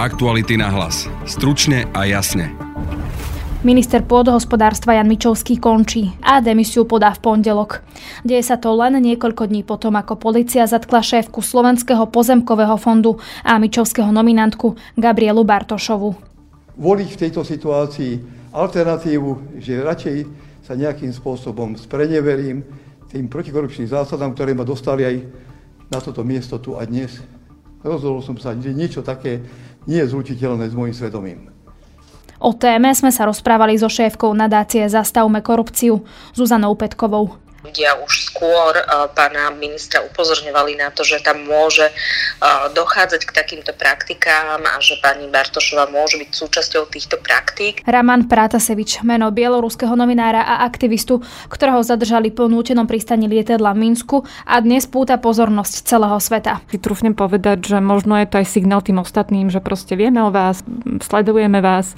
Aktuality na hlas. Stručne a jasne. Minister pôdohospodárstva Jan Mičovský končí a demisiu podá v pondelok. Deje sa to len niekoľko dní potom, ako policia zatkla šéfku Slovenského pozemkového fondu a Mičovského nominantku Gabrielu Bartošovu. Voliť v tejto situácii alternatívu, že radšej sa nejakým spôsobom spreneverím tým protikorupčným zásadám, ktoré ma dostali aj na toto miesto tu a dnes. Rozhodol som sa, že niečo také nie je zlučiteľné s môjim svedomím. O téme sme sa rozprávali so šéfkou nadácie Zastavme korupciu Zuzanou Petkovou. Ľudia už skôr pána ministra upozorňovali na to, že tam môže dochádzať k takýmto praktikám a že pani Bartošová môže byť súčasťou týchto praktík. Raman Prátasevič, meno bieloruského novinára a aktivistu, ktorého zadržali po nútenom pristani lietadla v Minsku a dnes púta pozornosť celého sveta. Trúfnem povedať, že možno je to aj signál tým ostatným, že proste vieme o vás, sledujeme vás,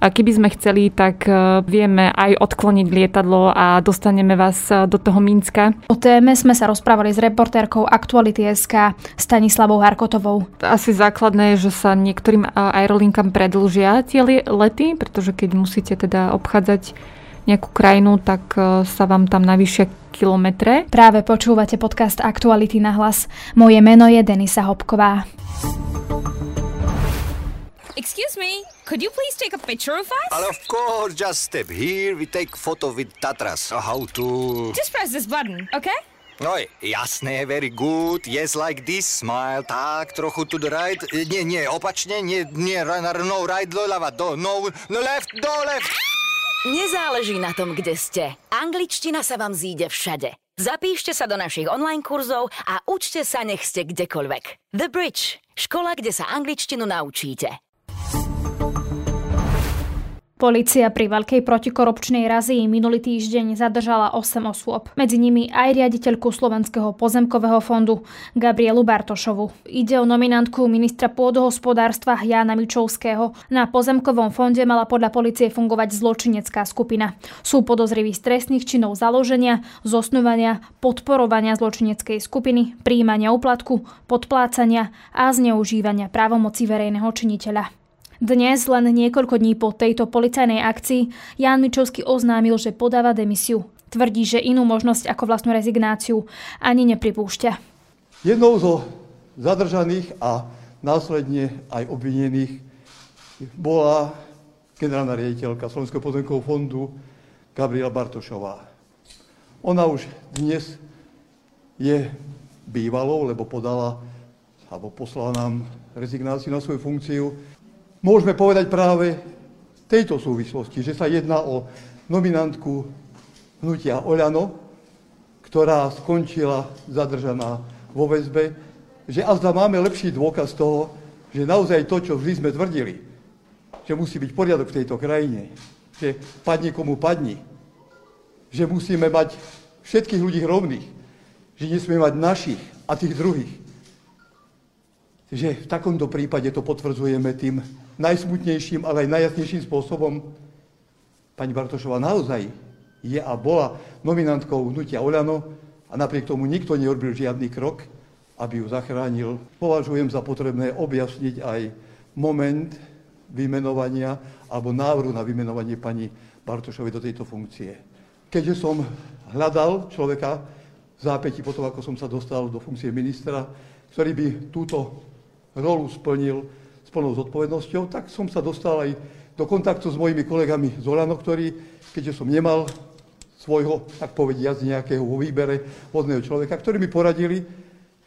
a keby sme chceli, tak e, vieme aj odkloniť lietadlo a dostaneme vás e, do toho Minska. O téme sme sa rozprávali s reportérkou Aktuality.sk Stanislavou Harkotovou. Asi základné je, že sa niektorým e, aerolinkám predlžia tie lety, pretože keď musíte teda obchádzať nejakú krajinu, tak sa vám tam navýšia kilometre. Práve počúvate podcast Aktuality na hlas. Moje meno je Denisa Hopková. Excuse me, could you please take a picture of us? Well, of course, just step here, we take photo with Tatras. How to... Just press this button, okay? Oj, jasné, very good. Yes, like this, smile. Tak, trochu to the right. Nie, nie, opačne, nie, nie, no, right, doľava, do, no, no, left, do, left. Nezáleží na tom, kde ste. Angličtina sa vám zíde všade. Zapíšte sa do našich online kurzov a učte sa, nech ste kdekoľvek. The Bridge. Škola, kde sa angličtinu naučíte. Polícia pri veľkej protikorupčnej razii minulý týždeň zadržala 8 osôb. Medzi nimi aj riaditeľku Slovenského pozemkového fondu Gabrielu Bartošovu. Ide o nominantku ministra pôdohospodárstva Jána Mičovského. Na pozemkovom fonde mala podľa policie fungovať zločinecká skupina. Sú podozriví z trestných činov založenia, zosnovania, podporovania zločineckej skupiny, príjmania úplatku, podplácania a zneužívania právomoci verejného činiteľa. Dnes, len niekoľko dní po tejto policajnej akcii, Ján Mičovský oznámil, že podáva demisiu. Tvrdí, že inú možnosť ako vlastnú rezignáciu ani nepripúšťa. Jednou zo zadržaných a následne aj obvinených bola generálna riaditeľka Slovenského pozemkového fondu Gabriela Bartošová. Ona už dnes je bývalou, lebo podala alebo poslala nám rezignáciu na svoju funkciu môžeme povedať práve v tejto súvislosti, že sa jedná o nominantku hnutia Oľano, ktorá skončila zadržaná vo väzbe, že azda máme lepší dôkaz toho, že naozaj to, čo vždy sme tvrdili, že musí byť poriadok v tejto krajine, že padne komu padni, že musíme mať všetkých ľudí rovných, že nesmieme mať našich a tých druhých, že v takomto prípade to potvrdzujeme tým najsmutnejším, ale aj najjasnejším spôsobom. Pani Bartošová naozaj je a bola nominantkou hnutia Oľano a napriek tomu nikto neurobil žiadny krok, aby ju zachránil. Považujem za potrebné objasniť aj moment vymenovania alebo návrhu na vymenovanie pani Bartošovej do tejto funkcie. Keďže som hľadal človeka zápäti potom, ako som sa dostal do funkcie ministra, ktorý by túto rolu splnil s plnou zodpovednosťou, tak som sa dostal aj do kontaktu s mojimi kolegami z Olano, ktorí, keďže som nemal svojho, tak povediať, nejakého vo výbere vodného človeka, ktorí mi poradili,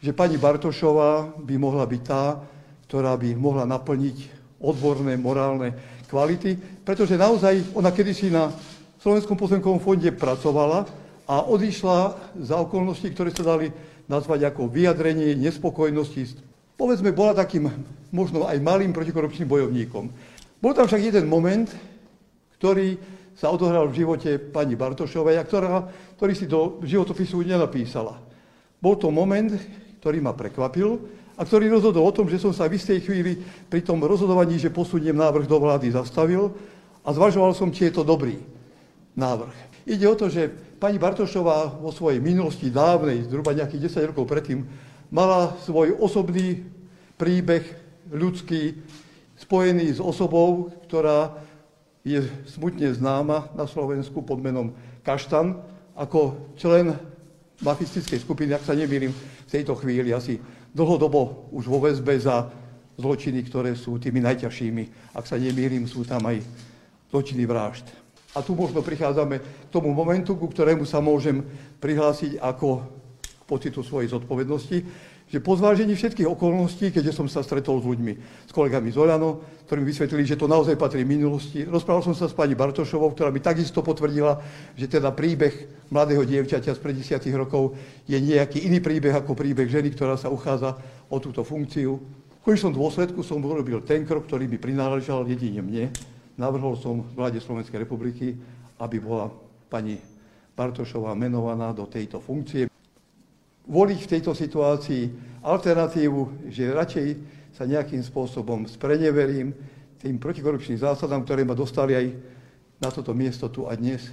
že pani Bartošová by mohla byť tá, ktorá by mohla naplniť odborné, morálne kvality, pretože naozaj ona kedysi na Slovenskom pozemkovom fonde pracovala a odišla za okolnosti, ktoré sa dali nazvať ako vyjadrenie nespokojnosti povedzme, bola takým možno aj malým protikorupčným bojovníkom. Bol tam však jeden moment, ktorý sa odohral v živote pani Bartošovej a ktorá, ktorý si do životopisu nenapísala. Bol to moment, ktorý ma prekvapil a ktorý rozhodol o tom, že som sa v istej chvíli pri tom rozhodovaní, že posuniem návrh do vlády, zastavil a zvažoval som, či je to dobrý návrh. Ide o to, že pani Bartošová vo svojej minulosti dávnej, zhruba nejakých 10 rokov predtým, mala svoj osobný príbeh ľudský spojený s osobou, ktorá je smutne známa na Slovensku pod menom Kaštan, ako člen mafistickej skupiny, ak sa nemýlim, v tejto chvíli asi dlhodobo už vo väzbe za zločiny, ktoré sú tými najťažšími. Ak sa nemýlim, sú tam aj zločiny vražd. A tu možno prichádzame k tomu momentu, ku ktorému sa môžem prihlásiť ako pocitu svojej zodpovednosti, že po zvážení všetkých okolností, keďže som sa stretol s ľuďmi, s kolegami z Oľano, ktorí vysvetlili, že to naozaj patrí minulosti, rozprával som sa s pani Bartošovou, ktorá mi takisto potvrdila, že teda príbeh mladého dievčaťa z pred desiatých rokov je nejaký iný príbeh ako príbeh ženy, ktorá sa uchádza o túto funkciu. V konečnom dôsledku som urobil ten krok, ktorý by prináležal jedine mne. Navrhol som vláde Slovenskej republiky, aby bola pani Bartošová menovaná do tejto funkcie voliť v tejto situácii alternatívu, že radšej sa nejakým spôsobom spreneverím tým protikorupčným zásadám, ktoré ma dostali aj na toto miesto tu a dnes.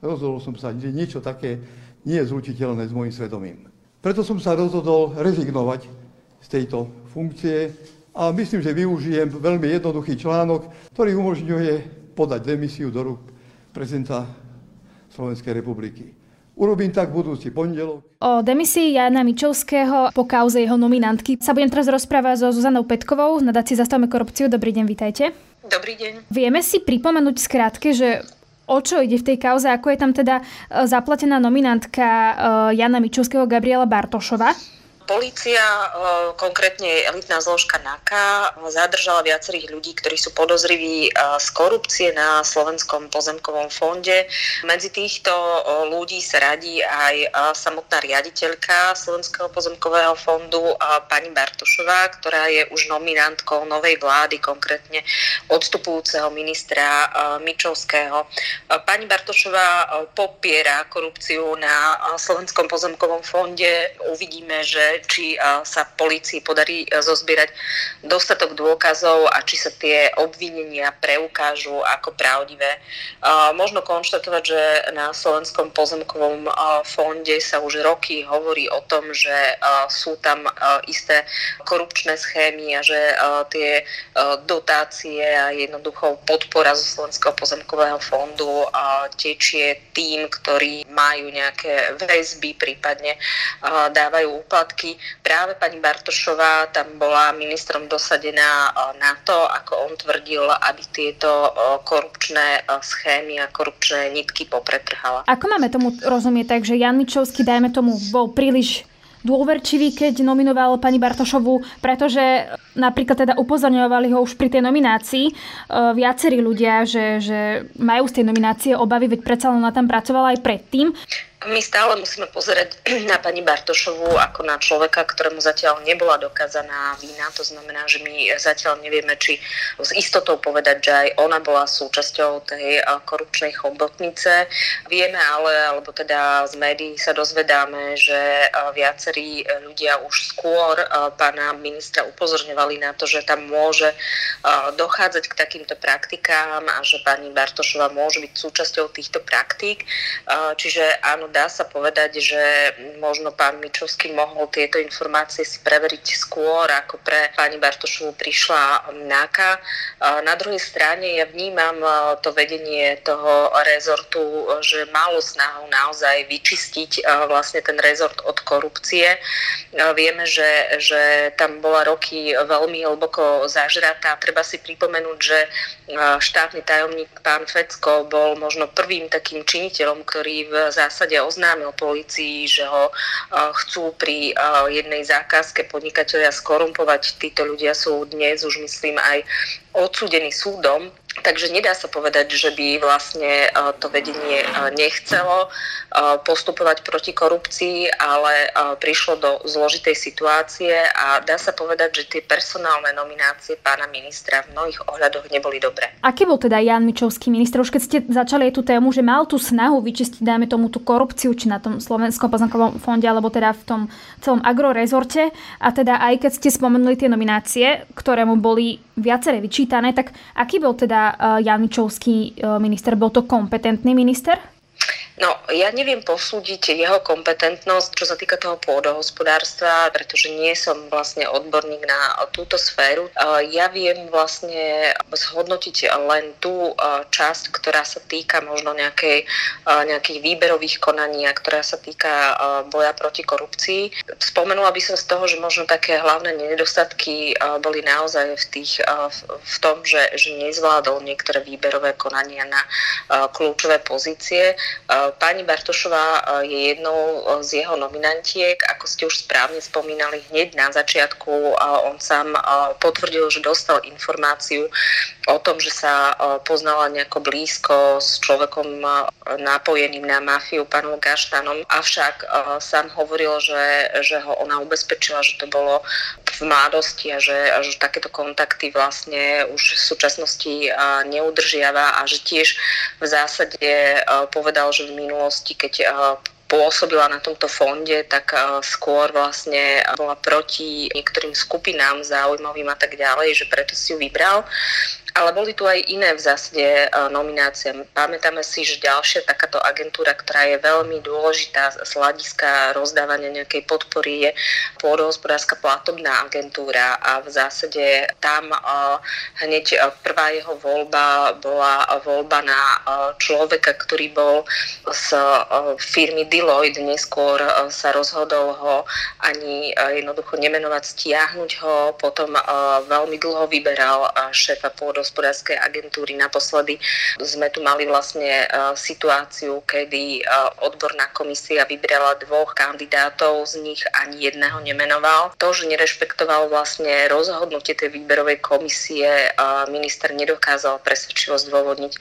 Rozhodol som sa, že niečo také nie je zlučiteľné s môjim svedomím. Preto som sa rozhodol rezignovať z tejto funkcie a myslím, že využijem veľmi jednoduchý článok, ktorý umožňuje podať demisiu do rúk prezidenta Slovenskej republiky. Urobím tak budúci pondelok. O demisii Jana Mičovského po kauze jeho nominantky sa budem teraz rozprávať so Zuzanou Petkovou z nadácie Zastavme korupciu. Dobrý deň, vitajte. Dobrý deň. Vieme si pripomenúť skrátke, že o čo ide v tej kauze, ako je tam teda e, zaplatená nominantka e, Jana Mičovského Gabriela Bartošova? Polícia, e, konkrétne elitná zložka NAKA, zadržala viacerých ľudí, ktorí sú podozriví e, z korupcie na Slovenskom pozemkovom fonde. Medzi týchto ľudí sa radí aj samotná riaditeľka Slovenského pozemkového fondu, pani Bartošová, ktorá je už nominantkou novej vlády, konkrétne odstupujúceho ministra Mičovského. Pani Bartošová popiera korupciu na Slovenskom pozemkovom fonde. Uvidíme, že či sa policii podarí zozbierať dostatok dôkazov a či sa tie obvinenia preukážu ako pravdivé. Možno konštatovať, že na Slovenskom pozemkovom fonde sa už roky hovorí o tom, že sú tam isté korupčné schémy a že tie dotácie a jednoducho podpora zo Slovenského pozemkového fondu tečie tým, ktorí majú nejaké väzby, prípadne dávajú úplatky roky práve pani Bartošová tam bola ministrom dosadená na to, ako on tvrdil, aby tieto korupčné schémy a korupčné nitky popretrhala. Ako máme tomu rozumieť tak, že Jan Mičovský, dajme tomu, bol príliš dôverčivý, keď nominoval pani Bartošovu, pretože napríklad teda upozorňovali ho už pri tej nominácii viacerí ľudia, že, že majú z tej nominácie obavy, veď predsa ona tam pracovala aj predtým my stále musíme pozerať na pani Bartošovú ako na človeka, ktorému zatiaľ nebola dokázaná vína. To znamená, že my zatiaľ nevieme, či s istotou povedať, že aj ona bola súčasťou tej korupčnej chobotnice. Vieme ale, alebo teda z médií sa dozvedáme, že viacerí ľudia už skôr pána ministra upozorňovali na to, že tam môže dochádzať k takýmto praktikám a že pani Bartošová môže byť súčasťou týchto praktík. Čiže áno, dá sa povedať, že možno pán Mičovský mohol tieto informácie si preveriť skôr, ako pre pani Bartošovu prišla NAKA. Na druhej strane ja vnímam to vedenie toho rezortu, že malo snahu naozaj vyčistiť vlastne ten rezort od korupcie. Vieme, že, že tam bola roky veľmi hlboko zažratá. Treba si pripomenúť, že štátny tajomník pán Fecko bol možno prvým takým činiteľom, ktorý v zásade oznámil policii, že ho chcú pri jednej zákazke podnikatelia skorumpovať. Títo ľudia sú dnes už myslím aj odsúdení súdom Takže nedá sa povedať, že by vlastne e, to vedenie e, nechcelo e, postupovať proti korupcii, ale prišlo do zložitej situácie a dá sa povedať, že tie personálne nominácie pána ministra v mnohých ohľadoch neboli dobré. Aký bol teda Jan Mičovský minister? Už keď ste začali tú tému, že mal tú snahu vyčistiť, dáme tomu tú korupciu, či na tom Slovenskom pozemkovom fonde, alebo teda v tom celom agrorezorte. A teda aj keď ste spomenuli tie nominácie, ktoré mu boli viaceré vyčítané, tak aký bol teda Eh, Janičovský eh, minister? Bol to kompetentný minister? No, ja neviem posúdiť jeho kompetentnosť, čo sa týka toho pôdohospodárstva, pretože nie som vlastne odborník na túto sféru. Ja viem vlastne zhodnotiť len tú časť, ktorá sa týka možno nejakej, nejakých výberových konaní a ktorá sa týka boja proti korupcii. Spomenula by som z toho, že možno také hlavné nedostatky boli naozaj v, tých, v tom, že, že nezvládol niektoré výberové konania na kľúčové pozície Pani Bartošová e, je jednou e, z jeho nominantiek, ako ste už správne spomínali hneď na začiatku. On sám e, potvrdil, že dostal informáciu o tom, že sa poznala nejako blízko s človekom napojeným na mafiu, pánom Gaštanom. Avšak sám hovoril, že, že ho ona ubezpečila, že to bolo v mladosti a že, a že takéto kontakty vlastne už v súčasnosti neudržiava a že tiež v zásade povedal, že v minulosti, keď eh, pôsobila na tomto fonde, tak eh, skôr vlastne bola proti niektorým skupinám záujmovým a tak ďalej, že preto si ju vybral. Ale boli tu aj iné v zásade e, nominácie. Pamätáme si, že ďalšia takáto agentúra, ktorá je veľmi dôležitá z hľadiska rozdávania nejakej podpory, je pôdohospodárska platobná agentúra a v zásade tam e, hneď e, prvá jeho voľba bola voľba na človeka, ktorý bol z firmy Deloitte. Neskôr sa rozhodol ho ani jednoducho nemenovať, stiahnuť ho. Potom veľmi dlho vyberal šéfa pôdohospodárska hospodárskej agentúry. Naposledy sme tu mali vlastne e, situáciu, kedy e, odborná komisia vybrala dvoch kandidátov, z nich ani jedného nemenoval. To, že nerešpektoval vlastne rozhodnutie tej výberovej komisie, e, minister nedokázal presvedčivo zdôvodniť.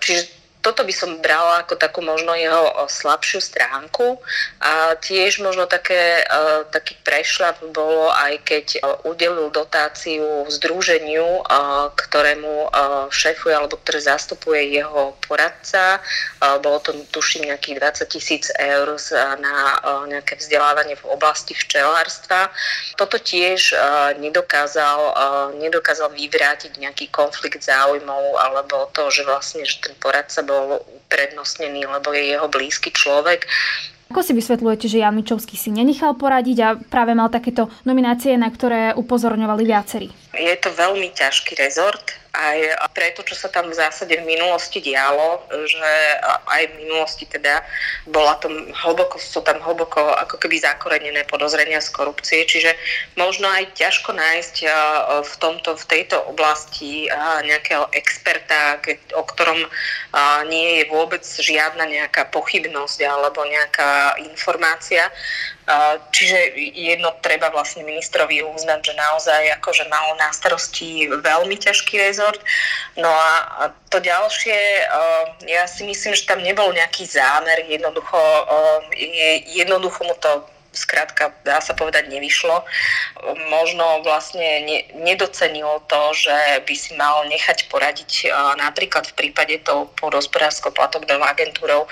Čiže toto by som brala ako takú možno jeho slabšiu stránku a tiež možno také, taký prešľap bolo aj keď udelil dotáciu združeniu, ktorému šéfuje alebo ktoré zastupuje jeho poradca. Bolo to tuším nejakých 20 tisíc eur na nejaké vzdelávanie v oblasti včelárstva. Toto tiež nedokázal, nedokázal vyvrátiť nejaký konflikt záujmov alebo to, že vlastne že ten poradca bol uprednostnený, lebo je jeho blízky človek. Ako si vysvetľujete, že Jan Mičovský si nenechal poradiť a práve mal takéto nominácie, na ktoré upozorňovali viacerí? Je to veľmi ťažký rezort, aj preto, čo sa tam v zásade v minulosti dialo, že aj v minulosti teda bola tam hlboko, sú tam hlboko ako keby zakorenené podozrenia z korupcie, čiže možno aj ťažko nájsť v, tomto, v tejto oblasti nejakého experta, o ktorom nie je vôbec žiadna nejaká pochybnosť alebo nejaká informácia. Čiže jedno treba vlastne ministrovi uznať, že naozaj akože mal na starosti veľmi ťažký rezort. No a to ďalšie, ja si myslím, že tam nebol nejaký zámer, jednoducho, jednoducho mu to skrátka, dá sa povedať, nevyšlo. Možno vlastne ne, nedocenil to, že by si mal nechať poradiť napríklad v prípade tou podhospodárskou platobnou agentúrou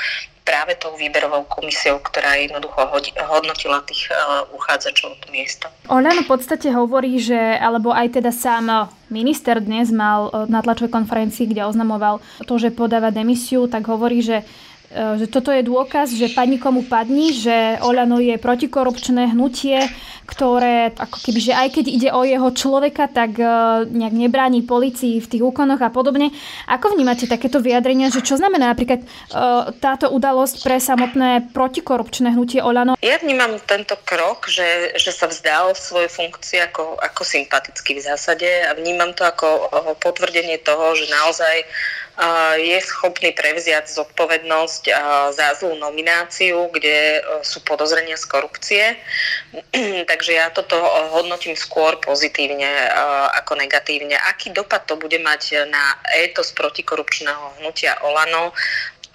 práve tou výberovou komisiou, ktorá jednoducho hodnotila tých uh, uchádzačov to miesto. Oľano v podstate hovorí, že, alebo aj teda sám minister dnes mal e, na tlačovej konferencii, kde oznamoval to, že podáva demisiu, tak hovorí, že E, že toto je dôkaz, že padni komu padni, že Oľano je protikorupčné hnutie, ktoré ako keby, že aj keď ide o jeho človeka, tak e, nejak nebráni policii v tých úkonoch a podobne. Ako vnímate takéto vyjadrenia, že čo znamená napríklad e, táto udalosť pre samotné protikorupčné hnutie Oľano? Ja vnímam tento krok, že, že sa vzdal svoje funkcie ako, ako sympatický v zásade a vnímam to ako potvrdenie toho, že naozaj je schopný prevziať zodpovednosť za zlú nomináciu, kde e, sú podozrenia z korupcie. Takže ja toto hodnotím skôr pozitívne ako negatívne. Aký dopad to bude mať na étos protikorupčného hnutia Olano,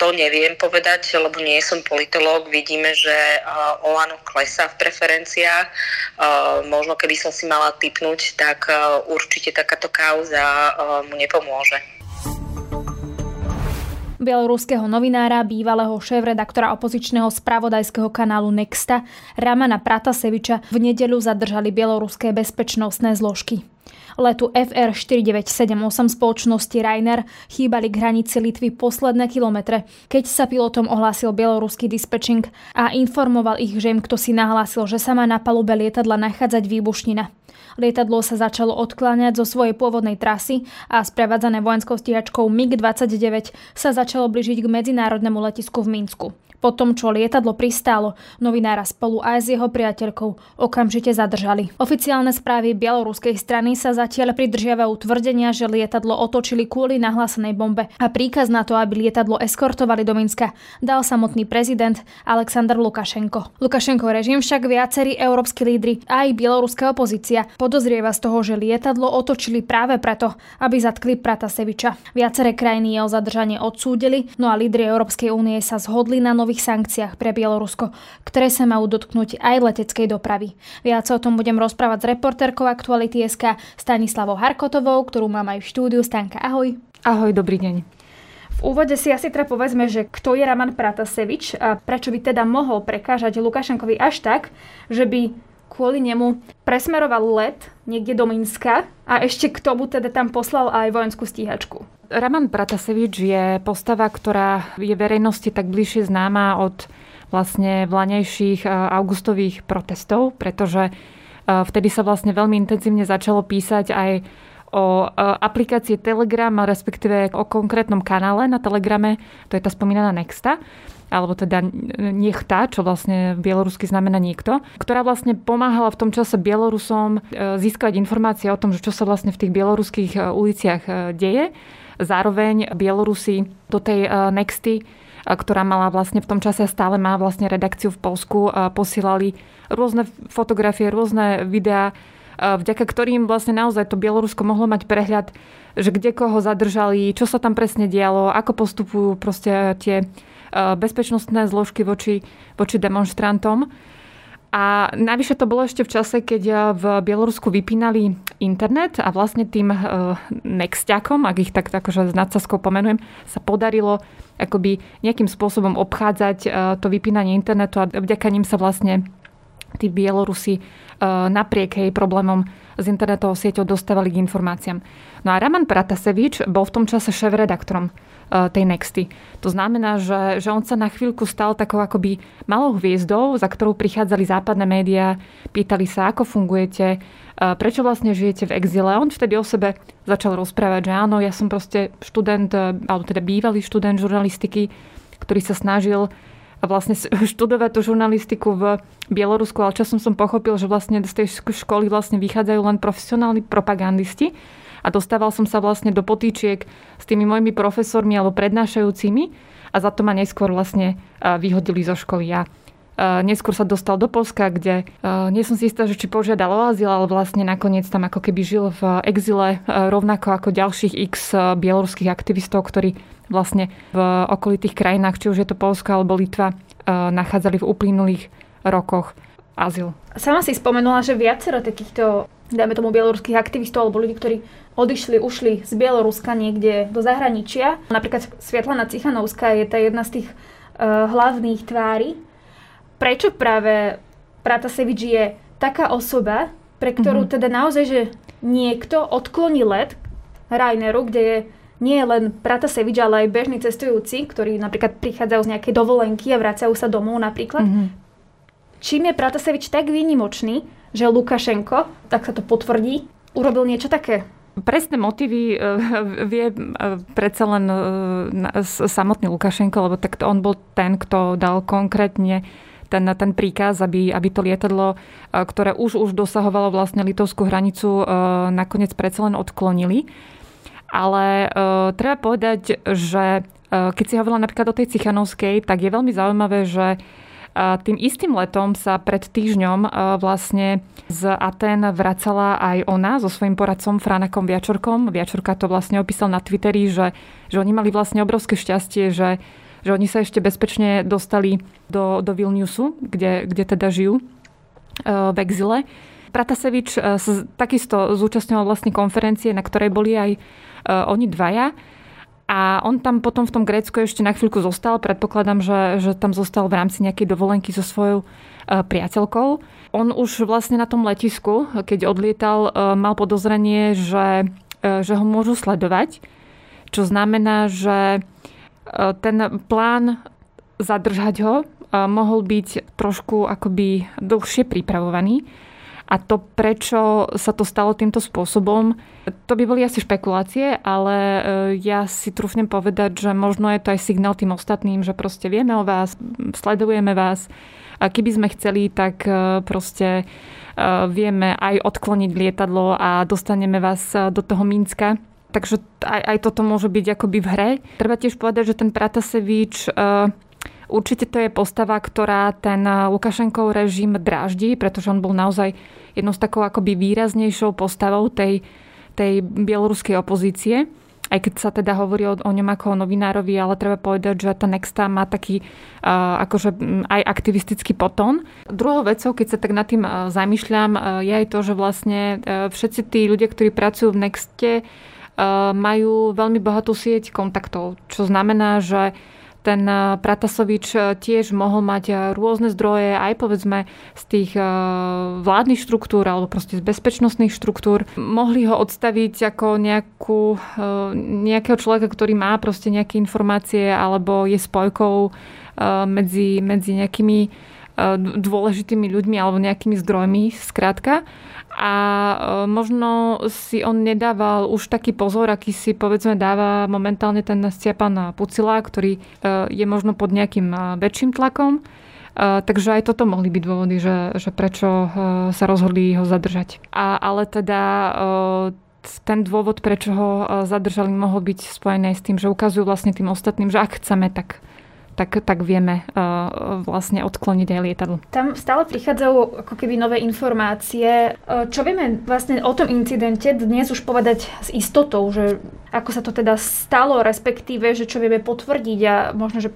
to neviem povedať, lebo nie som politológ. Vidíme, že Olano klesá v preferenciách. Možno keby som si mala typnúť, tak určite takáto kauza mu nepomôže. Bieloruského novinára, bývalého šéf-redaktora opozičného spravodajského kanálu Nexta, Ramana Prataseviča v nedeľu zadržali bieloruské bezpečnostné zložky. Letu FR 4978 spoločnosti Rainer chýbali k hranici Litvy posledné kilometre, keď sa pilotom ohlásil bieloruský dispečing a informoval ich, že im kto si nahlásil, že sa má na palube lietadla nachádzať výbušnina. Lietadlo sa začalo odkláňať zo svojej pôvodnej trasy a sprevádzané vojenskou stíhačkou MiG-29 sa začalo blížiť k medzinárodnému letisku v Minsku. Po tom, čo lietadlo pristálo, novinára spolu aj s jeho priateľkou okamžite zadržali. Oficiálne správy bieloruskej strany sa zatiaľ pridržiavajú tvrdenia, že lietadlo otočili kvôli nahlásenej bombe a príkaz na to, aby lietadlo eskortovali do Minska, dal samotný prezident Aleksandr Lukašenko. Lukašenko režim však viacerí európsky lídry a aj bieloruská opozícia podozrieva z toho, že lietadlo otočili práve preto, aby zatkli Prataseviča. Viaceré krajiny jeho zadržanie odsúdili, no a lídry Európskej únie sa zhodli na nový nových sankciách pre Bielorusko, ktoré sa majú dotknúť aj leteckej dopravy. Viac o tom budem rozprávať s reportérkou Aktuality SK Stanislavou Harkotovou, ktorú mám aj v štúdiu. Stanka, ahoj. Ahoj, dobrý deň. V úvode si asi teda povedzme, že kto je Raman Pratasevič a prečo by teda mohol prekážať Lukašenkovi až tak, že by kvôli nemu presmeroval let niekde do Minska a ešte k tomu teda tam poslal aj vojenskú stíhačku. Raman Pratasevič je postava, ktorá je verejnosti tak bližšie známa od vlastne vlanejších e, augustových protestov, pretože e, vtedy sa vlastne veľmi intenzívne začalo písať aj o e, aplikácie Telegram, respektíve o konkrétnom kanále na Telegrame, to je tá spomínaná Nexta, alebo teda Nechta, čo vlastne bielorusky znamená niekto, ktorá vlastne pomáhala v tom čase Bielorusom získať informácie o tom, čo sa vlastne v tých bieloruských uliciach deje. Zároveň Bielorusi do tej e, Nexty, e, ktorá mala vlastne v tom čase stále má vlastne redakciu v Polsku, e, posielali rôzne fotografie, rôzne videá, vďaka ktorým vlastne naozaj to Bielorusko mohlo mať prehľad, že kde koho zadržali, čo sa tam presne dialo, ako postupujú proste tie bezpečnostné zložky voči, voči demonstrantom. A navyše to bolo ešte v čase, keď eh, v Bielorusku vypínali internet a vlastne tým uh, nexťakom, ak ich tak akože s nadsaskou pomenujem, sa podarilo akoby nejakým spôsobom obchádzať to vypínanie internetu a vďaka ním sa vlastne tí Bielorusi uh, napriek jej problémom s internetovou sieťou dostávali k informáciám. No a Raman Pratasevič bol v tom čase šéf-redaktorom E, tej Nexty. To znamená, že, že on sa na chvíľku stal takou akoby malou hviezdou, za ktorou prichádzali západné médiá, pýtali sa, ako fungujete, e, prečo vlastne žijete v exile. On vtedy o sebe začal rozprávať, že áno, ja som proste študent, e, alebo teda bývalý študent žurnalistiky, ktorý sa snažil vlastne študovať tú žurnalistiku v Bielorusku, ale časom som pochopil, že vlastne z tej školy vlastne vychádzajú len profesionálni propagandisti, a dostával som sa vlastne do potýčiek s tými mojimi profesormi alebo prednášajúcimi a za to ma neskôr vlastne vyhodili zo školy. Ja neskôr sa dostal do Polska, kde nie som si istá, že či požiadal o azyl, ale vlastne nakoniec tam ako keby žil v exile rovnako ako ďalších x bieloruských aktivistov, ktorí vlastne v okolitých krajinách, či už je to Polska alebo Litva, nachádzali v uplynulých rokoch azyl. Sama si spomenula, že viacero takýchto dajme tomu bieloruských aktivistov alebo ľudí, ktorí odišli, ušli z Bieloruska niekde do zahraničia. Napríklad Svietlana Cichanovská je tá jedna z tých uh, hlavných tvári. Prečo práve Pratasevič je taká osoba, pre ktorú mm-hmm. teda naozaj, že niekto odkloní let Raineru, kde je nie len Pratasevič, ale aj bežní cestujúci, ktorí napríklad prichádzajú z nejakej dovolenky a vracajú sa domov napríklad. Mm-hmm. Čím je Pratasevič tak výnimočný, že Lukašenko, tak sa to potvrdí, urobil niečo také? Presné motívy e, vie e, predsa len e, samotný Lukašenko, lebo tak on bol ten, kto dal konkrétne ten, ten príkaz, aby, aby to lietadlo, ktoré už už dosahovalo vlastne litovskú hranicu, nakoniec predsa len odklonili. Ale treba povedať, že keď si hovorila napríklad o tej Cichanovskej, tak je veľmi zaujímavé, že tým istým letom sa pred týždňom vlastne z Aten vracala aj ona so svojím poradcom Franakom Viačorkom. Viačorka to vlastne opísal na Twitteri, že, že oni mali vlastne obrovské šťastie, že, že oni sa ešte bezpečne dostali do, do Vilniusu, kde, kde teda žijú e, v exile. Pratasevič e, sa takisto zúčastňoval vlastne konferencie, na ktorej boli aj e, oni dvaja. A on tam potom v tom Grécku ešte na chvíľku zostal. Predpokladám, že, že tam zostal v rámci nejakej dovolenky so svojou priateľkou. On už vlastne na tom letisku, keď odlietal, mal podozrenie, že, že ho môžu sledovať. Čo znamená, že ten plán zadržať ho mohol byť trošku akoby dlhšie pripravovaný. A to, prečo sa to stalo týmto spôsobom, to by boli asi špekulácie, ale e, ja si trúfnem povedať, že možno je to aj signál tým ostatným, že proste vieme o vás, sledujeme vás. A keby sme chceli, tak e, proste e, vieme aj odkloniť lietadlo a dostaneme vás do toho Minska. Takže aj, aj toto môže byť akoby v hre. Treba tiež povedať, že ten Pratasevič Určite to je postava, ktorá ten Lukašenkov režim dráždi, pretože on bol naozaj jednou z takou akoby výraznejšou postavou tej, tej bieloruskej opozície aj keď sa teda hovorí o, o ňom ako o novinárovi, ale treba povedať, že tá Nexta má taký uh, akože aj aktivistický potón. Druhou vecou, keď sa tak nad tým uh, zamýšľam, uh, je aj to, že vlastne uh, všetci tí ľudia, ktorí pracujú v Nexte, uh, majú veľmi bohatú sieť kontaktov, čo znamená, že ten eh, Pratasovič eh, tiež mohol mať eh, rôzne zdroje, aj povedzme z tých vládnych štruktúr alebo proste z bezpečnostných štruktúr. Mohli ho odstaviť ako nejakú, nejakého človeka, ktorý má proste nejaké informácie alebo je spojkou medzi, medzi nejakými dôležitými ľuďmi alebo nejakými zdrojmi, skrátka a e, možno si on nedával už taký pozor, aký si povedzme dáva momentálne ten Stiapan Pucila, ktorý e, je možno pod nejakým e, väčším tlakom. Takže aj toto mohli byť dôvody, že, že prečo sa rozhodli ho zadržať. A, ale teda ten dôvod, prečo ho zadržali, mohol byť spojený s tým, že ukazujú vlastne tým ostatným, že ak chceme, tak tak, tak vieme uh, vlastne odkloniť aj lietadlo. Tam stále prichádzajú ako keby nové informácie. Uh, čo vieme vlastne o tom incidente dnes už povedať s istotou, že ako sa to teda stalo, respektíve, že čo vieme potvrdiť a možno, že...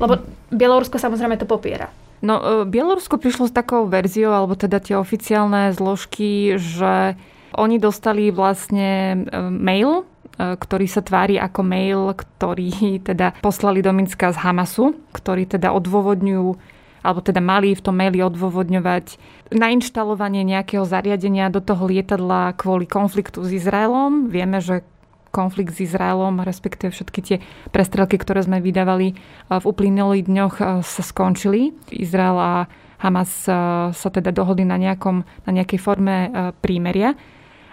Lebo Bielorusko samozrejme to popiera. No, uh, Bielorusko prišlo s takou verziou, alebo teda tie oficiálne zložky, že oni dostali vlastne mail ktorý sa tvári ako mail, ktorý teda poslali do Minska z Hamasu, ktorý teda odôvodňujú alebo teda mali v tom maili odôvodňovať nainštalovanie nejakého zariadenia do toho lietadla kvôli konfliktu s Izraelom. Vieme, že konflikt s Izraelom, respektíve všetky tie prestrelky, ktoré sme vydávali e, v uplynulých dňoch e, sa skončili. Izrael a Hamas sa teda dohodli na, nejakom, na nejakej forme prímeria.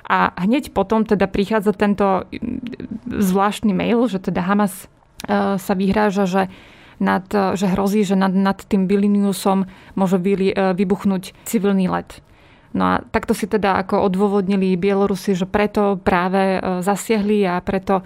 A hneď potom teda prichádza tento zvláštny mail, že teda Hamas e, sa vyhráža, že nad, že hrozí, že nad, nad tým Vilniusom môže vy, e, vybuchnúť civilný let. No a takto si teda ako odôvodnili Bielorusi, že preto práve e, zasiahli a preto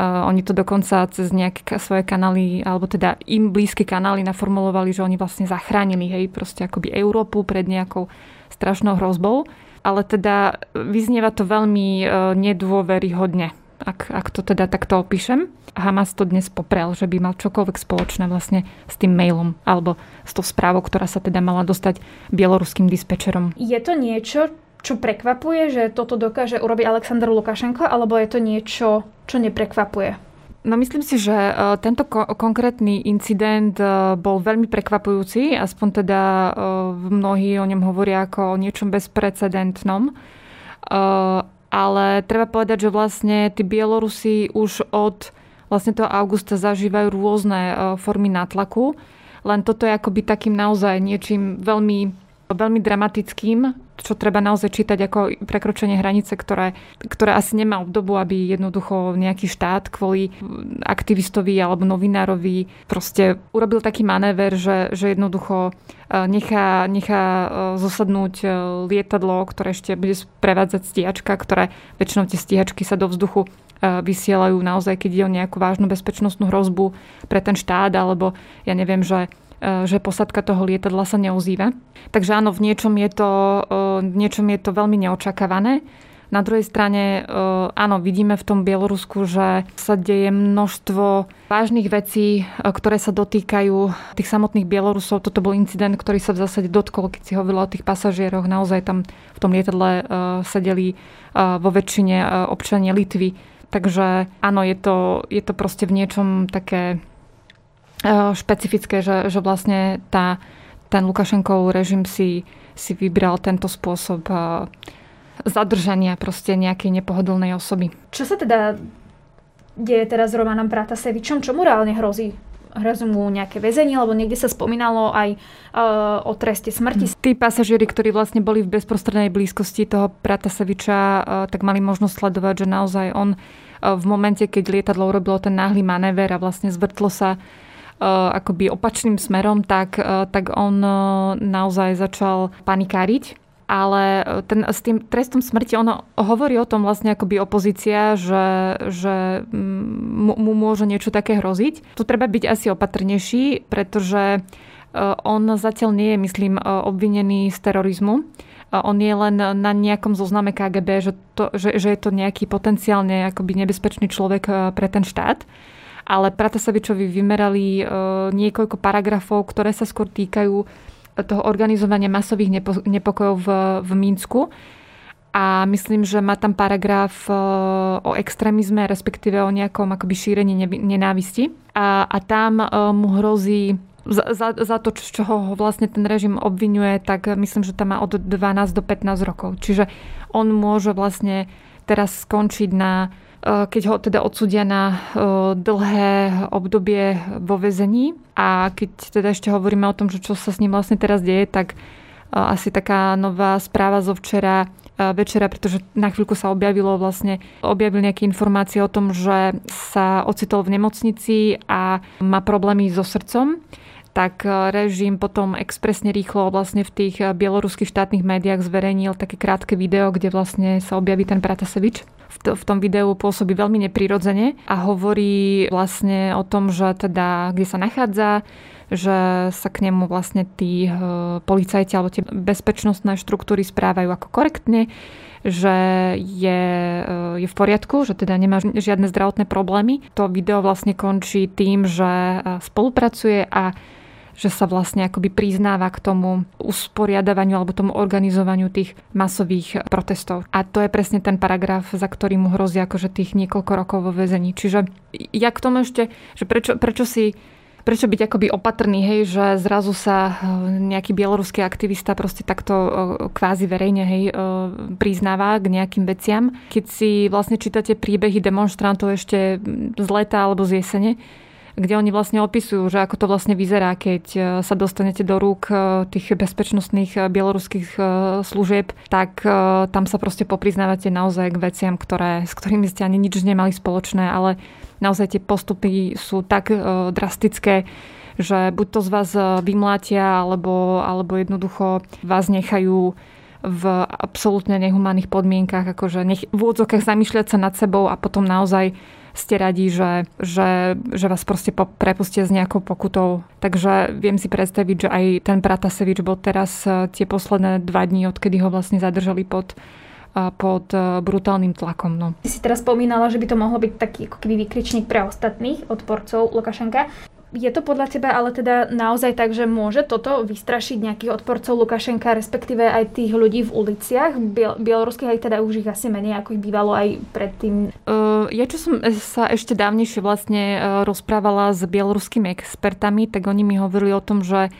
oni to dokonca cez nejaké svoje kanály, alebo teda im blízke kanály naformulovali, že oni vlastne zachránili, hej, proste akoby Európu pred nejakou strašnou hrozbou ale teda vyznieva to veľmi e, nedôveryhodne, ak, ak to teda takto opíšem. Hamas to dnes poprel, že by mal čokoľvek spoločné vlastne s tým mailom alebo s tou správou, ktorá sa teda mala dostať bieloruským dispečerom. Je to niečo, čo prekvapuje, že toto dokáže urobiť Aleksandr Lukašenko, alebo je to niečo, čo neprekvapuje? No myslím si, že e, tento ko- konkrétny incident e, bol veľmi prekvapujúci, aspoň teda e, mnohí o ňom hovoria ako o niečom bezprecedentnom. Ale treba povedať, že vlastne tí Bielorusi už od vlastne toho augusta zažívajú rôzne formy nátlaku. Len toto je akoby takým naozaj niečím veľmi veľmi dramatickým, čo treba naozaj čítať ako prekročenie hranice, ktoré, ktoré asi nemá obdobu, aby jednoducho nejaký štát kvôli aktivistovi alebo novinárovi proste urobil taký manéver, že, že jednoducho e, nechá, nechá e, zosadnúť e, lietadlo, ktoré ešte bude prevádzať stíhačka, ktoré väčšinou tie stíhačky sa do vzduchu vysielajú naozaj, keď je o nejakú vážnu bezpečnostnú hrozbu pre ten štát, alebo ja neviem, že že posadka toho lietadla sa neozýva. Takže áno, v niečom je to, e, v niečom je to veľmi neočakávané. Na druhej strane, e, áno, vidíme v tom Bielorusku, že sa deje množstvo vážnych vecí, ktoré sa dotýkajú tých samotných Bielorusov. Toto bol incident, ktorý sa v zásade dotkol, keď si hovorila o tých pasažieroch. Naozaj tam v tom lietadle sedeli vo väčšine občania Litvy Takže áno, je to, je to proste v niečom také špecifické, že, že vlastne tá, ten Lukašenkov režim si, si vybral tento spôsob e, zadržania proste nejakej nepohodlnej osoby. Čo sa teda deje teraz s Romanom Pratasevičom? Čo mu reálne hrozí? hrozí mu nejaké väzenie, lebo niekde sa spomínalo aj uh, o treste smrti. Tí pasažieri, ktorí vlastne boli v bezprostrednej blízkosti toho Prataseviča, uh, tak mali možnosť sledovať, že naozaj on uh, v momente, keď lietadlo urobilo ten náhly manéver a vlastne zvrtlo sa akoby opačným smerom, tak, tak on naozaj začal panikáriť ale ten, s tým trestom smrti ono hovorí o tom vlastne akoby opozícia, že, že mm, mu môže niečo také hroziť. Tu treba byť asi opatrnejší, pretože on zatiaľ nie je, myslím, obvinený z terorizmu. On je len na nejakom zozname KGB, že, to, že, že je to nejaký potenciálne akoby nebezpečný človek pre ten štát ale Pratasavičovi vymerali niekoľko paragrafov, ktoré sa skôr týkajú toho organizovania masových nepo, nepokojov v, v Mínsku. A myslím, že má tam paragraf e, o extrémizme, respektíve o nejakom akoby šírení nenávisti. A, a tam e, mu hrozí za, za, za to, čo ho vlastne ten režim obvinuje, tak myslím, že tam má od 12 do 15 rokov. Čiže on môže vlastne teraz skončiť na keď ho teda odsudia na eh, dlhé obdobie vo vezení. A keď teda ešte hovoríme o tom, že čo sa s ním vlastne teraz deje, tak eh, asi taká nová správa zo včera večera, pretože na chvíľku sa objavilo vlastne, objavili nejaké informácie o tom, že sa ocitol v nemocnici a má problémy so srdcom tak režim potom expresne rýchlo vlastne v tých bieloruských štátnych médiách zverejnil také krátke video, kde vlastne sa objaví ten Pratasevič v, to, v tom videu pôsobí veľmi neprirodzene a hovorí vlastne o tom, že teda kde sa nachádza, že sa k nemu vlastne tí e, policajti alebo tie bezpečnostné štruktúry správajú ako korektne, že je, e, je v poriadku, že teda nemá žiadne zdravotné problémy. To video vlastne končí tým, že e, spolupracuje a že sa vlastne akoby priznáva k tomu usporiadavaniu alebo tomu organizovaniu tých masových protestov. A to je presne ten paragraf, za ktorý mu hrozí akože tých niekoľko rokov vo väzení. Čiže ja k tomu ešte, že prečo, prečo si prečo byť akoby opatrný, hej, že zrazu sa eh, nejaký bieloruský aktivista proste takto eh, kvázi verejne hej, eh, priznáva k nejakým veciam. Keď si vlastne čítate príbehy demonstrantov ešte z leta alebo z jesene, kde oni vlastne opisujú, že ako to vlastne vyzerá, keď e, sa dostanete do rúk e, tých bezpečnostných e, bieloruských služieb, tak tam sa proste popriznávate naozaj k veciam, ktoré, s ktorými ste ani nič nemali spoločné, ale naozaj tie postupy sú tak drastické, že buď to z vás vymlátia, alebo, alebo jednoducho vás nechajú v absolútne nehumánnych podmienkach, akože nech, v úvodzokách zamýšľať sa nad sebou a potom naozaj ste radi, že, že, že vás proste prepustia s nejakou pokutou. Takže viem si predstaviť, že aj ten Pratasevič bol teraz e, tie posledné dva dní, odkedy ho vlastne zadržali pod e, pod e, brutálnym tlakom. No. Ty si teraz spomínala, že by to mohlo byť taký ako keby vykričník pre ostatných odporcov Lukašenka. Je to podľa teba ale teda naozaj tak, že môže toto vystrašiť nejakých odporcov Lukašenka, respektíve aj tých ľudí v uliciach, biel- bieloruských, aj teda už ich asi menej, ako ich bývalo aj predtým? Uh, ja čo som sa ešte dávnejšie vlastne uh, rozprávala s bieloruskými expertami, tak oni mi hovorili o tom, že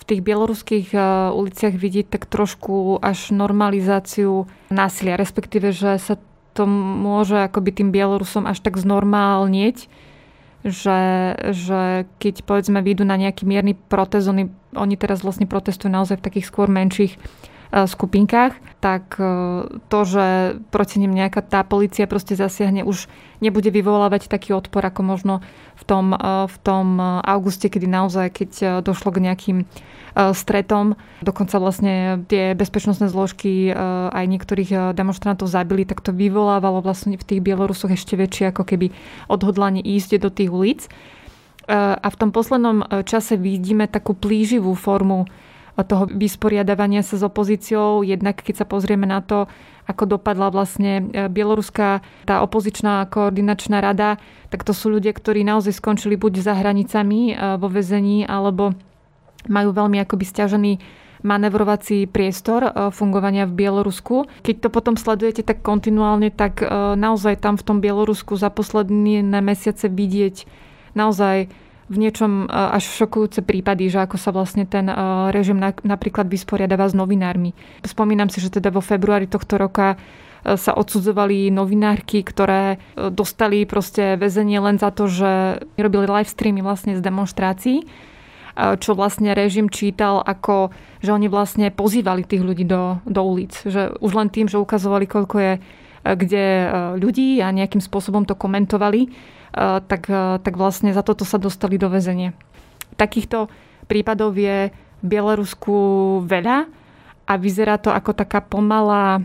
v tých bieloruských uh, uliciach vidieť tak trošku až normalizáciu násilia, respektíve, že sa to môže akoby tým Bielorusom až tak znormálnieť, že, že keď povedzme vyjdú na nejaký mierny protest, oni, oni teraz vlastne protestujú naozaj v takých skôr menších skupinkách, tak e, to, že proti nim nejaká tá policia proste zasiahne, už nebude vyvolávať taký odpor, ako možno v tom, e, v tom auguste, kedy naozaj, keď došlo k nejakým E, stretom. Dokonca vlastne tie bezpečnostné zložky e, aj niektorých e, demonstrantov zabili, tak to vyvolávalo vlastne v tých Bielorusoch ešte väčšie ako keby odhodlanie ísť do tých ulic. A v tom poslednom čase vidíme takú plíživú formu toho vysporiadavania sa s opozíciou. Jednak keď sa pozrieme na to, ako dopadla vlastne bieloruská tá opozičná koordinačná rada, tak to sú ľudia, ktorí naozaj skončili buď za hranicami vo vezení, alebo majú veľmi akoby stiažený manevrovací priestor e, fungovania v Bielorusku. Keď to potom sledujete tak kontinuálne, tak e, naozaj tam v tom Bielorusku za posledné mesiace vidieť naozaj v niečom až šokujúce prípady, že ako sa vlastne ten režim napríklad vysporiadáva s novinármi. Spomínam si, že teda vo februári tohto roka sa odsudzovali novinárky, ktoré dostali proste väzenie len za to, že robili live streamy vlastne z demonstrácií čo vlastne režim čítal ako, že oni vlastne pozývali tých ľudí do, do ulic. Že už len tým, že ukazovali, koľko je e, kde e, ľudí a nejakým spôsobom to komentovali, e, tak, tak vlastne za toto sa dostali do väzenia. Takýchto prípadov je v Bielorusku veľa a vyzerá to ako taká pomalá,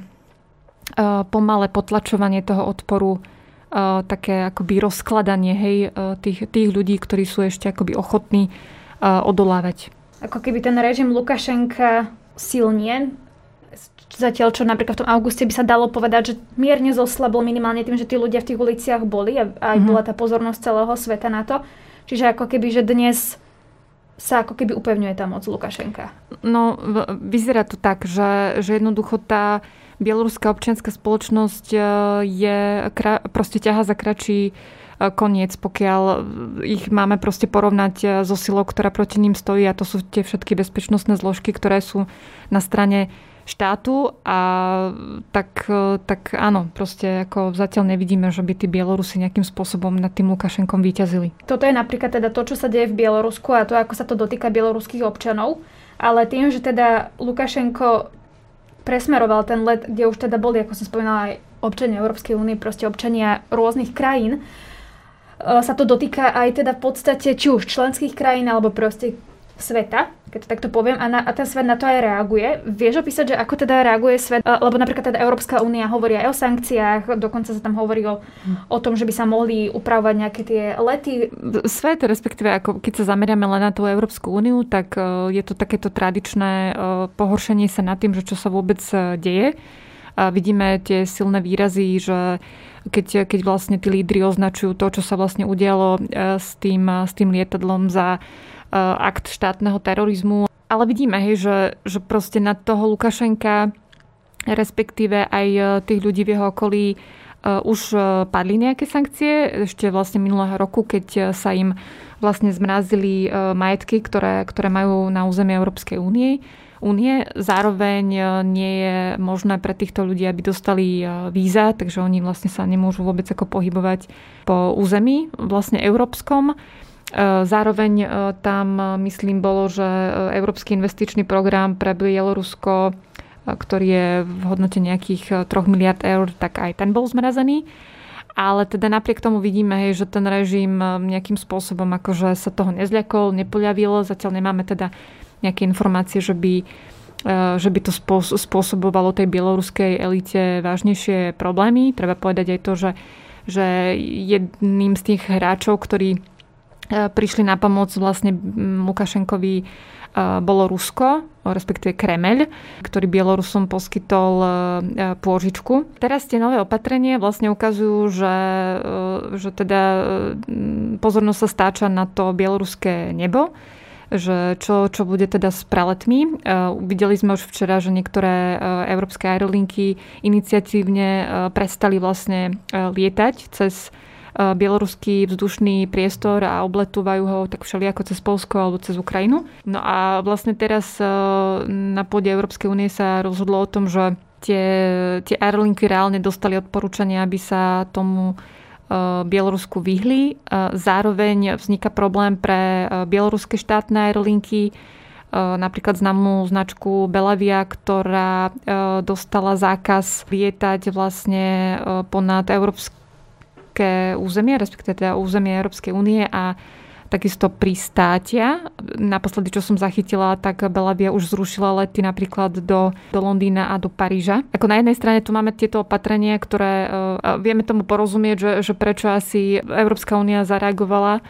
pomalé potlačovanie toho odporu také akoby rozkladanie hej, tých, tých ľudí, ktorí sú ešte akoby ochotní odolávať. Ako keby ten režim Lukašenka silnie, zatiaľ čo napríklad v tom auguste by sa dalo povedať, že mierne zoslabol minimálne tým, že tí ľudia v tých uliciach boli a aj mm-hmm. bola tá pozornosť celého sveta na to. Čiže ako keby, že dnes sa ako keby upevňuje tá moc Lukašenka. No, vyzerá to tak, že, že jednoducho tá bieloruská občianská spoločnosť e, je, proste ťaha za kračí koniec, pokiaľ ich máme proste porovnať e, so silou, ktorá proti ním stojí a to sú tie všetky bezpečnostné zložky, ktoré sú na strane štátu a tak, e, tak áno, proste ako zatiaľ nevidíme, že by tí Bielorusi nejakým spôsobom nad tým Lukašenkom vyťazili. Toto je napríklad teda to, čo sa deje v Bielorusku a to, ako sa to dotýka bieloruských občanov, ale tým, že teda Lukašenko presmeroval ten let, kde už teda boli, ako som spomínala, aj občania Európskej únie, proste občania rôznych krajín, E, sa to dotýka aj teda v podstate či už členských krajín alebo proste sveta, keď to takto poviem, a, na, a ten svet na to aj reaguje. Vieš opísať, že ako teda reaguje svet, e, lebo napríklad teda Európska únia hovorí aj o sankciách, dokonca sa tam hovorí o, o tom, že by sa mohli upravovať nejaké tie lety. Svet, respektíve ako keď sa zameriame len na tú Európsku úniu, tak e, je to takéto tradičné pohoršenie sa nad tým, že čo sa vôbec deje. A vidíme tie silné výrazy, že keď, keď vlastne tí lídry označujú to, čo sa vlastne udialo e, s tým, s tým lietadlom za e, akt štátneho terorizmu. Ale vidíme, hej, že, že proste na toho Lukašenka, respektíve aj e, tých ľudí v jeho okolí, už padli nejaké sankcie. Ešte vlastne minulého roku, keď sa im vlastne zmrazili majetky, ktoré, ktoré majú na území Európskej únie únie. Zároveň e, nie je možné pre týchto ľudí, aby dostali e, víza, takže oni vlastne sa nemôžu vôbec ako pohybovať po území vlastne európskom. E, zároveň tam, myslím, bolo, že Európsky investičný program pre Bielorusko, ktorý je v hodnote nejakých 3 miliard eur, tak aj ten bol zmrazený. Ale teda napriek tomu vidíme, hej, že ten režim nejakým spôsobom akože sa toho nezľakol, nepoľavilo. Zatiaľ nemáme teda nejaké informácie, že by, e, že by to spôsobovalo tej bieloruskej elite vážnejšie problémy. Treba povedať aj to, že, že jedným z tých hráčov, ktorí e, prišli na pomoc vlastne Lukašenkovi e, bolo Rusko, respektíve Kremeľ, ktorý Bielorusom poskytol pôžičku. Teraz tie nové opatrenia vlastne ukazujú, že, že teda pozornosť sa stáča na to bieloruské nebo že čo, čo bude teda s preletmi. Uh, videli sme už včera, že niektoré uh, európske aerolinky iniciatívne uh, prestali vlastne lietať cez bieloruský vzdušný priestor a obletúvajú ho tak všelijako cez Polsko alebo cez Ukrajinu. No a vlastne teraz na pôde Európskej únie sa rozhodlo o tom, že tie, tie aerolinky reálne dostali odporúčanie, aby sa tomu Bielorusku vyhli. Eh, zároveň vzniká problém pre eh, bieloruské štátne aerolinky, napríklad známú značku Belavia, ktorá dostala zákaz lietať vlastne ponad európske územie, respektíve teda územie Európskej únie a takisto pristátia. Naposledy, čo som zachytila, tak Belavia už zrušila lety napríklad do, do Londýna a do Paríža. Ako na jednej strane tu máme tieto opatrenia, ktoré uh, vieme tomu porozumieť, že, že prečo asi Európska únia zareagovala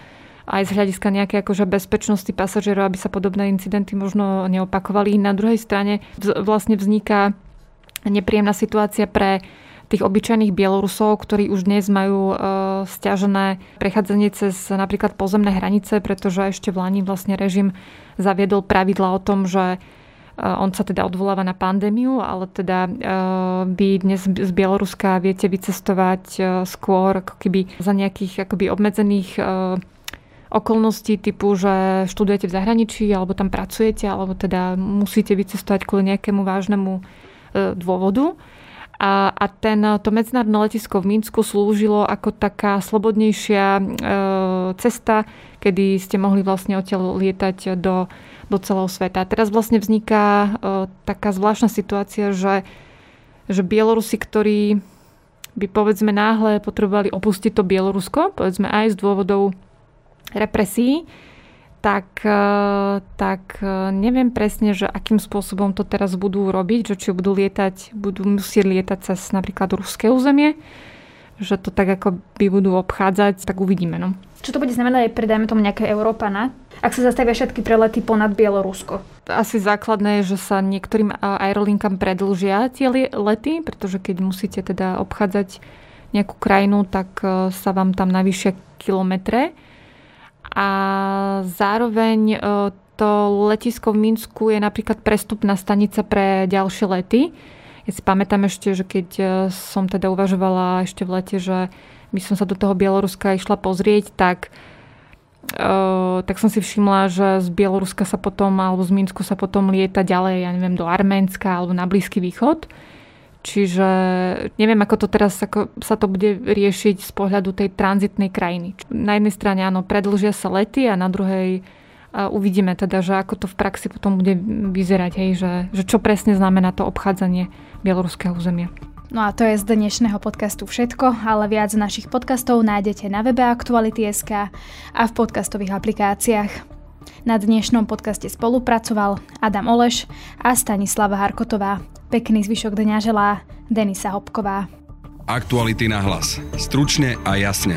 aj z hľadiska nejaké akože bezpečnosti pasažierov, aby sa podobné incidenty možno neopakovali. Na druhej strane vlastne vzniká nepríjemná situácia pre tých obyčajných Bielorusov, ktorí už dnes majú e, stiažené prechádzanie cez napríklad pozemné hranice, pretože ešte v Lani vlastne režim zaviedol pravidla o tom, že on sa teda odvoláva na pandémiu, ale teda vy dnes z Bieloruska viete vycestovať skôr ako keby za nejakých akoby obmedzených okolností typu, že študujete v zahraničí alebo tam pracujete, alebo teda musíte vycestovať kvôli nejakému vážnemu dôvodu. A, a ten, to medzinárodné letisko v Minsku slúžilo ako taká slobodnejšia e, cesta, kedy ste mohli vlastne odtiaľ lietať do, do celého sveta. A teraz vlastne vzniká e, taká zvláštna situácia, že, že Bielorusi, ktorí by povedzme náhle potrebovali opustiť to Bielorusko, povedzme aj z dôvodov represí, tak, e, tak e, neviem presne, že akým spôsobom to teraz budú robiť, že či budú lietať, budú musieť lietať cez napríklad ruské územie, že to tak ako by budú obchádzať, tak uvidíme. No. Čo to bude znamenať aj pre, dajme tomu, nejaké Európana, ak sa zastavia všetky prelety ponad Bielorusko? Asi základné je, že sa niektorým aerolinkám predlžia tie lety, pretože keď musíte teda obchádzať nejakú krajinu, tak e, sa vám tam navýšia kilometre a zároveň e, to letisko v Minsku je napríklad prestupná stanica pre ďalšie lety. Ja si pamätám ešte, že keď e, som teda uvažovala ešte v lete, že by som sa do toho Bieloruska išla pozrieť, tak, uh, tak som si všimla, že z Bieloruska sa potom, alebo z Minsku sa potom lieta ďalej, ja neviem, do Arménska alebo na Blízky východ. Čiže neviem, ako to teraz ako sa to bude riešiť z pohľadu tej tranzitnej krajiny. Na jednej strane áno, predlžia sa lety a na druhej uvidíme teda, že ako to v praxi potom bude vyzerať, hej, že, že čo presne znamená to obchádzanie bieloruského územia. No a to je z dnešného podcastu všetko, ale viac našich podcastov nájdete na webe Aktuality.sk a v podcastových aplikáciách. Na dnešnom podcaste spolupracoval Adam Oleš a Stanislava Harkotová. Pekný zvyšok dňa želá Denisa Hopková. Aktuality na hlas. Stručne a jasne.